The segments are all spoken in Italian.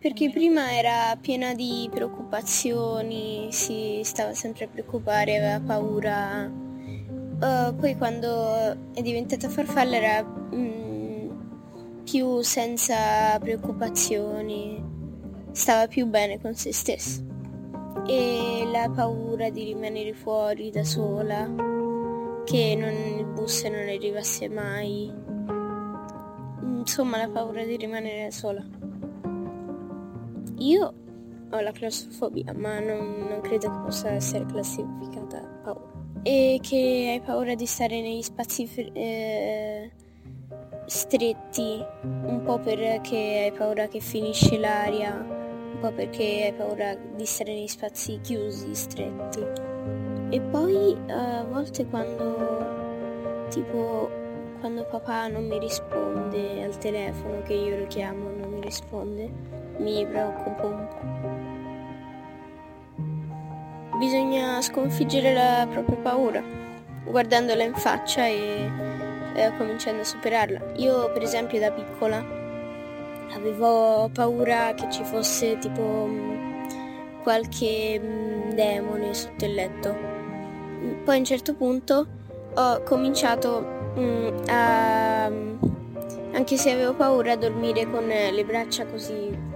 Perché prima era piena di preoccupazioni, si stava sempre a preoccupare, aveva paura. Uh, poi quando è diventata farfalla era mm, più senza preoccupazioni, stava più bene con se stessa. E la paura di rimanere fuori da sola, che non, il bus non arrivasse mai. Insomma, la paura di rimanere sola. Io ho la claustrofobia, ma non, non credo che possa essere classificata paura. E che hai paura di stare negli spazi eh, stretti, un po' perché hai paura che finisce l'aria, un po' perché hai paura di stare negli spazi chiusi, stretti. E poi a volte quando tipo quando papà non mi risponde al telefono che io lo chiamo non mi risponde mi preoccupo. Bisogna sconfiggere la propria paura, guardandola in faccia e eh, cominciando a superarla. Io per esempio da piccola avevo paura che ci fosse tipo mh, qualche mh, demone sotto il letto. Poi a un certo punto ho cominciato mh, a anche se avevo paura a dormire con le braccia così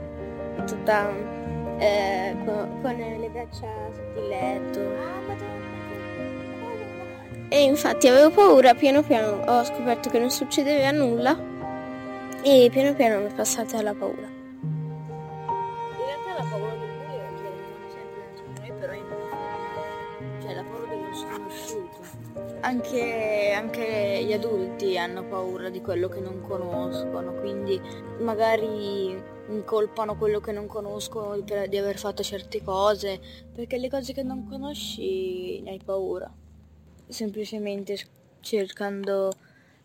tutta eh, con, con, le braccia sotto il letto. E infatti avevo paura, piano piano ho scoperto che non succedeva nulla e piano piano mi è passata la paura. In realtà la paura del buio è che rimane sempre dentro noi, però è cioè la paura dello sconosciuto. Anche, anche gli adulti hanno paura di quello che non conoscono, quindi magari incolpano quello che non conoscono per, di aver fatto certe cose, perché le cose che non conosci ne hai paura. Semplicemente cercando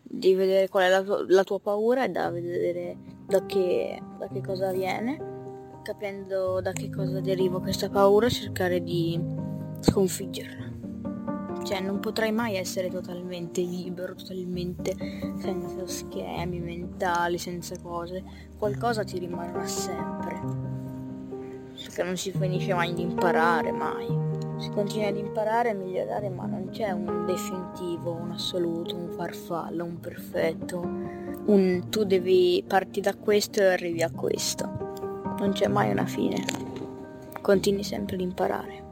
di vedere qual è la tua, la tua paura e da vedere da che, da che cosa viene, capendo da che cosa deriva questa paura, cercare di sconfiggerla. Cioè non potrai mai essere totalmente libero, totalmente senza schemi mentali, senza cose. Qualcosa ti rimarrà sempre. Perché non si finisce mai di imparare, mai. Si continua ad imparare e migliorare, ma non c'è un definitivo, un assoluto, un farfallo, un perfetto. Un tu devi parti da questo e arrivi a questo. Non c'è mai una fine. Continui sempre ad imparare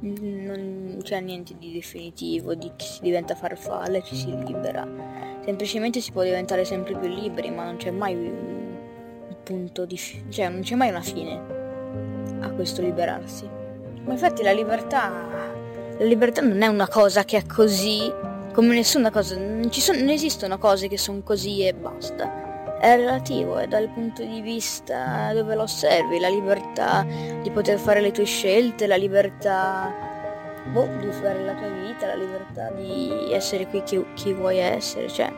non c'è niente di definitivo, di che si diventa farfalla e ci si libera. Semplicemente si può diventare sempre più liberi, ma non c'è mai un punto di fine, cioè non c'è mai una fine a questo liberarsi. Ma infatti la libertà, la libertà non è una cosa che è così, come nessuna cosa, non, sono, non esistono cose che sono così e basta è relativo, è dal punto di vista dove lo osservi, la libertà di poter fare le tue scelte, la libertà boh, di fare la tua vita, la libertà di essere qui chi, chi vuoi essere, cioè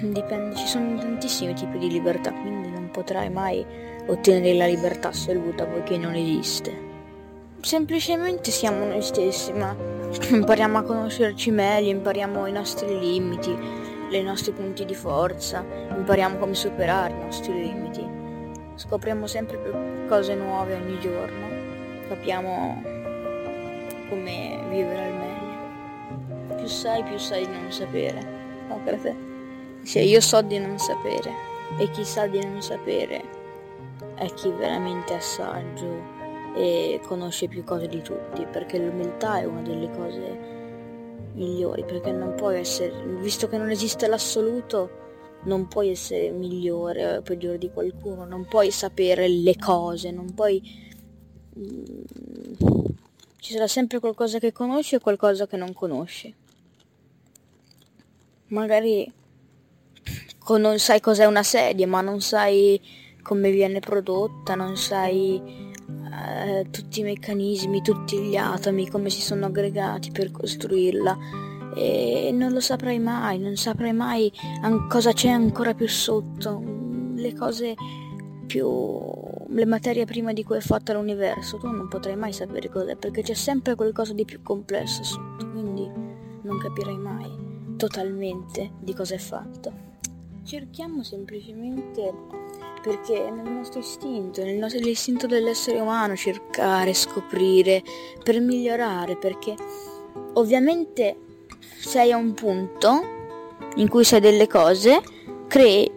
dipende, ci sono tantissimi tipi di libertà, quindi non potrai mai ottenere la libertà assoluta poiché non esiste. Semplicemente siamo noi stessi, ma impariamo a conoscerci meglio, impariamo i nostri limiti, i nostri punti di forza, impariamo come superare i nostri limiti, scopriamo sempre più cose nuove ogni giorno, capiamo come vivere al meglio. Più sai, più sai di non sapere. No, per te? Sì, io so di non sapere e chi sa di non sapere è chi veramente è saggio e conosce più cose di tutti, perché l'umiltà è una delle cose migliori, perché non puoi essere, visto che non esiste l'assoluto, non puoi essere migliore o peggiore di qualcuno, non puoi sapere le cose, non puoi... Mm, ci sarà sempre qualcosa che conosci e qualcosa che non conosci. Magari non sai cos'è una sedia, ma non sai come viene prodotta, non sai eh, tutti i meccanismi, tutti gli atomi, come si sono aggregati per costruirla. E non lo saprai mai, non saprai mai an- cosa c'è ancora più sotto, le cose più... le materie prime di cui è fatta l'universo. Tu non potrai mai sapere cos'è, perché c'è sempre qualcosa di più complesso sotto, quindi non capirai mai totalmente di cosa è fatto. Cerchiamo semplicemente perché è nel nostro istinto, nostro, nell'istinto dell'essere umano cercare, scoprire, per migliorare, perché ovviamente sei a un punto in cui sai delle cose, crei,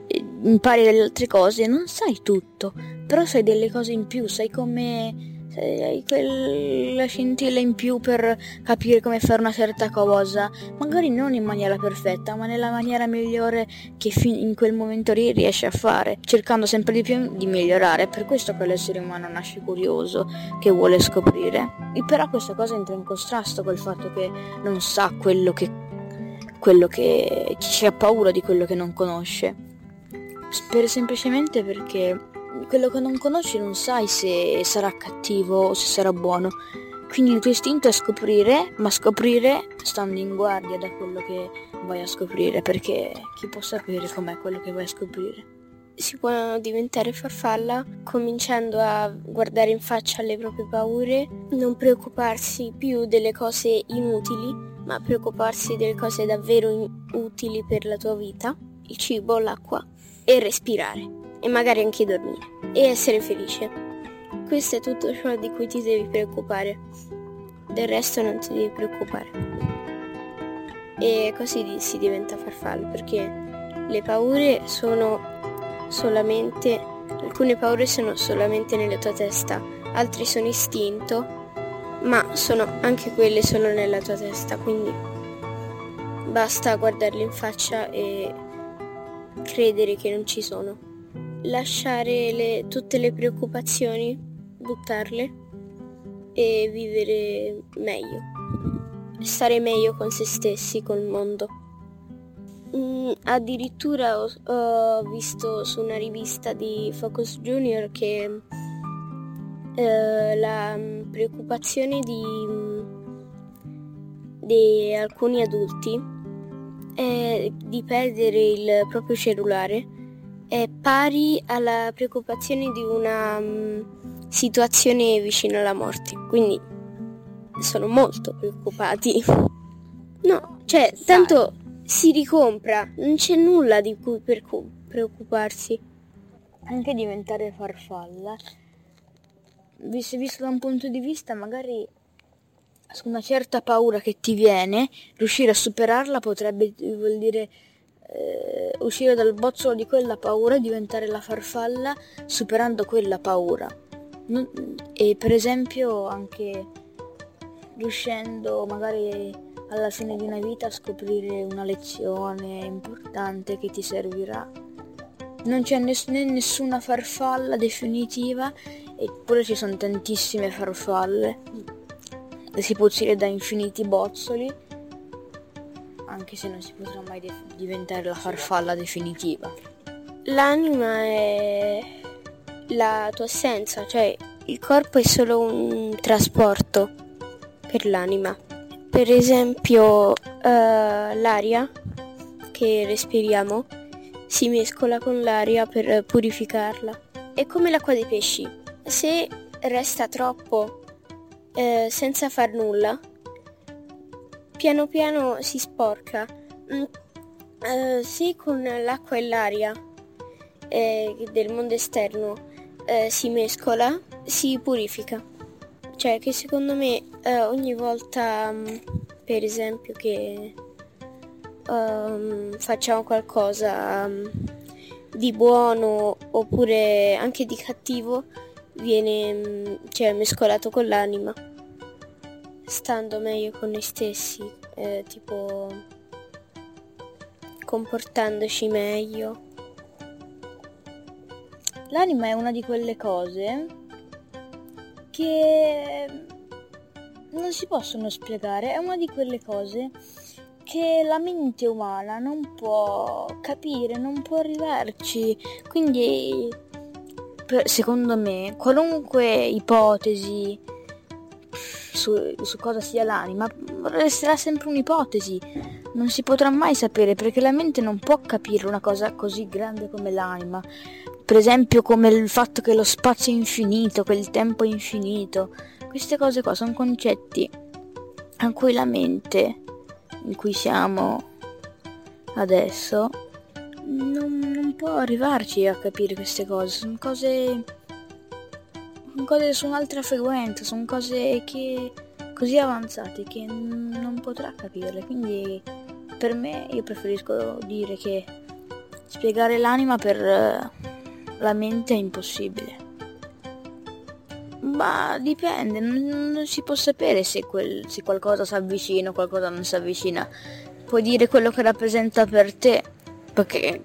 impari delle altre cose, non sai tutto, però sai delle cose in più, sai come hai quella scintilla in più per capire come fare una certa cosa, magari non in maniera perfetta, ma nella maniera migliore che in quel momento lì riesci a fare, cercando sempre di più di migliorare. È per questo che l'essere umano nasce curioso, che vuole scoprire. E però questa cosa entra in contrasto col fatto che non sa quello che quello che ci ha paura di quello che non conosce. Per semplicemente perché quello che non conosci non sai se sarà cattivo o se sarà buono. Quindi il tuo istinto è scoprire, ma scoprire stando in guardia da quello che vai a scoprire, perché chi può sapere com'è quello che vai a scoprire. Si può diventare farfalla cominciando a guardare in faccia le proprie paure, non preoccuparsi più delle cose inutili, ma preoccuparsi delle cose davvero utili per la tua vita, il cibo, l'acqua e respirare e magari anche dormire e essere felice. Questo è tutto ciò di cui ti devi preoccupare. Del resto non ti devi preoccupare. E così si diventa farfallo perché le paure sono solamente alcune paure sono solamente nella tua testa, altre sono istinto, ma sono anche quelle solo nella tua testa, quindi basta guardarle in faccia e credere che non ci sono lasciare le, tutte le preoccupazioni, buttarle e vivere meglio, stare meglio con se stessi, col mondo. Mm, addirittura ho, ho, visto su una rivista di Focus Junior che eh, la mm, preoccupazione di, di alcuni adulti è di perdere il proprio cellulare è pari alla preoccupazione di una um, situazione vicino alla morte. Quindi sono molto preoccupati. No, cioè, tanto si ricompra, non c'è nulla di cui preoccuparsi. Anche diventare farfalla, visto, visto da un punto di vista magari su una certa paura che ti viene, riuscire a superarla potrebbe vuol dire eh, uscire dal bozzolo di quella paura e diventare la farfalla superando quella paura. Non, e per esempio anche riuscendo magari alla fine di una vita a scoprire una lezione importante che ti servirà. Non c'è ness- né nessuna farfalla definitiva, eppure ci sono tantissime farfalle. Si può uscire da infiniti bozzoli anche se non si potrà mai de- diventare la farfalla definitiva. L'anima è la tua essenza, cioè il corpo è solo un trasporto per l'anima. Per esempio uh, l'aria che respiriamo si mescola con l'aria per purificarla. È come l'acqua dei pesci. Se resta troppo eh, senza far nulla, piano piano si sporca. Mm, eh, se con l'acqua e l'aria eh, del mondo esterno eh, si mescola, si purifica. Cioè che secondo me eh, ogni volta, mm, per esempio, che um, facciamo qualcosa um, di buono oppure anche di cattivo, viene mm, cioè, mescolato con l'anima stando meglio con noi stessi, eh, tipo comportandoci meglio. L'anima è una di quelle cose che non si possono spiegare, è una di quelle cose che la mente umana non può capire, non può arrivarci. Quindi, secondo me, qualunque ipotesi su, su cosa sia l'anima resterà sempre un'ipotesi. Non si potrà mai sapere perché la mente non può capire una cosa così grande come l'anima. Per esempio come il fatto che lo spazio è infinito, che il tempo è infinito. Queste cose qua sono concetti a cui la mente in cui siamo adesso non, non può arrivarci a capire queste cose, sono cose cose su un'altra frequenza, sono cose che così avanzate che non potrà capirle, quindi per me io preferisco dire che spiegare l'anima per eh, la mente è impossibile. Ma dipende, non, si può sapere se, quel, se qualcosa si avvicina o qualcosa non si avvicina. Puoi dire quello che rappresenta per te, perché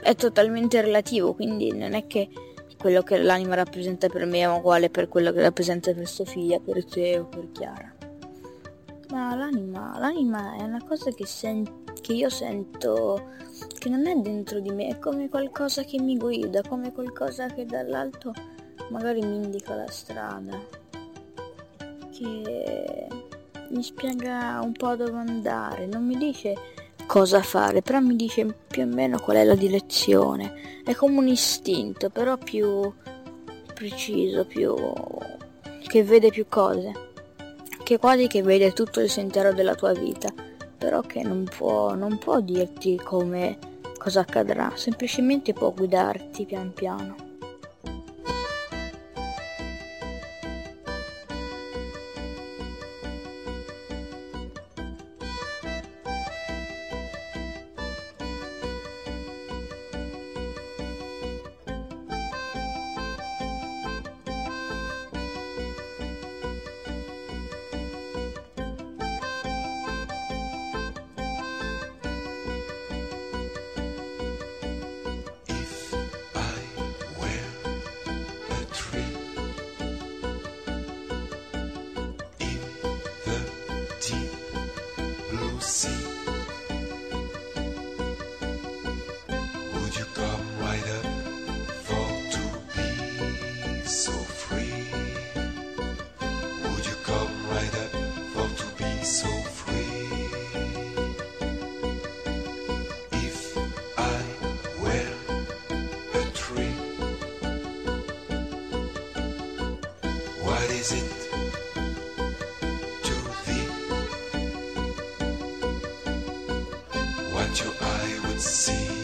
è totalmente relativo, quindi non è che quello che l'anima rappresenta per me è uguale per quello che rappresenta per Sofia, per te o per Chiara. Ma l'anima, l'anima è una cosa che, sen- che io sento che non è dentro di me, è come qualcosa che mi guida, come qualcosa che dall'alto magari mi indica la strada, che mi spiega un po' dove andare, non mi dice cosa fare, però mi dice più o meno qual è la direzione. È come un istinto, però più preciso, più che vede più cose, che quasi che vede tutto il sentiero della tua vita, però che non può, non può dirti come cosa accadrà, semplicemente può guidarti pian piano. is it to be What your eye would see.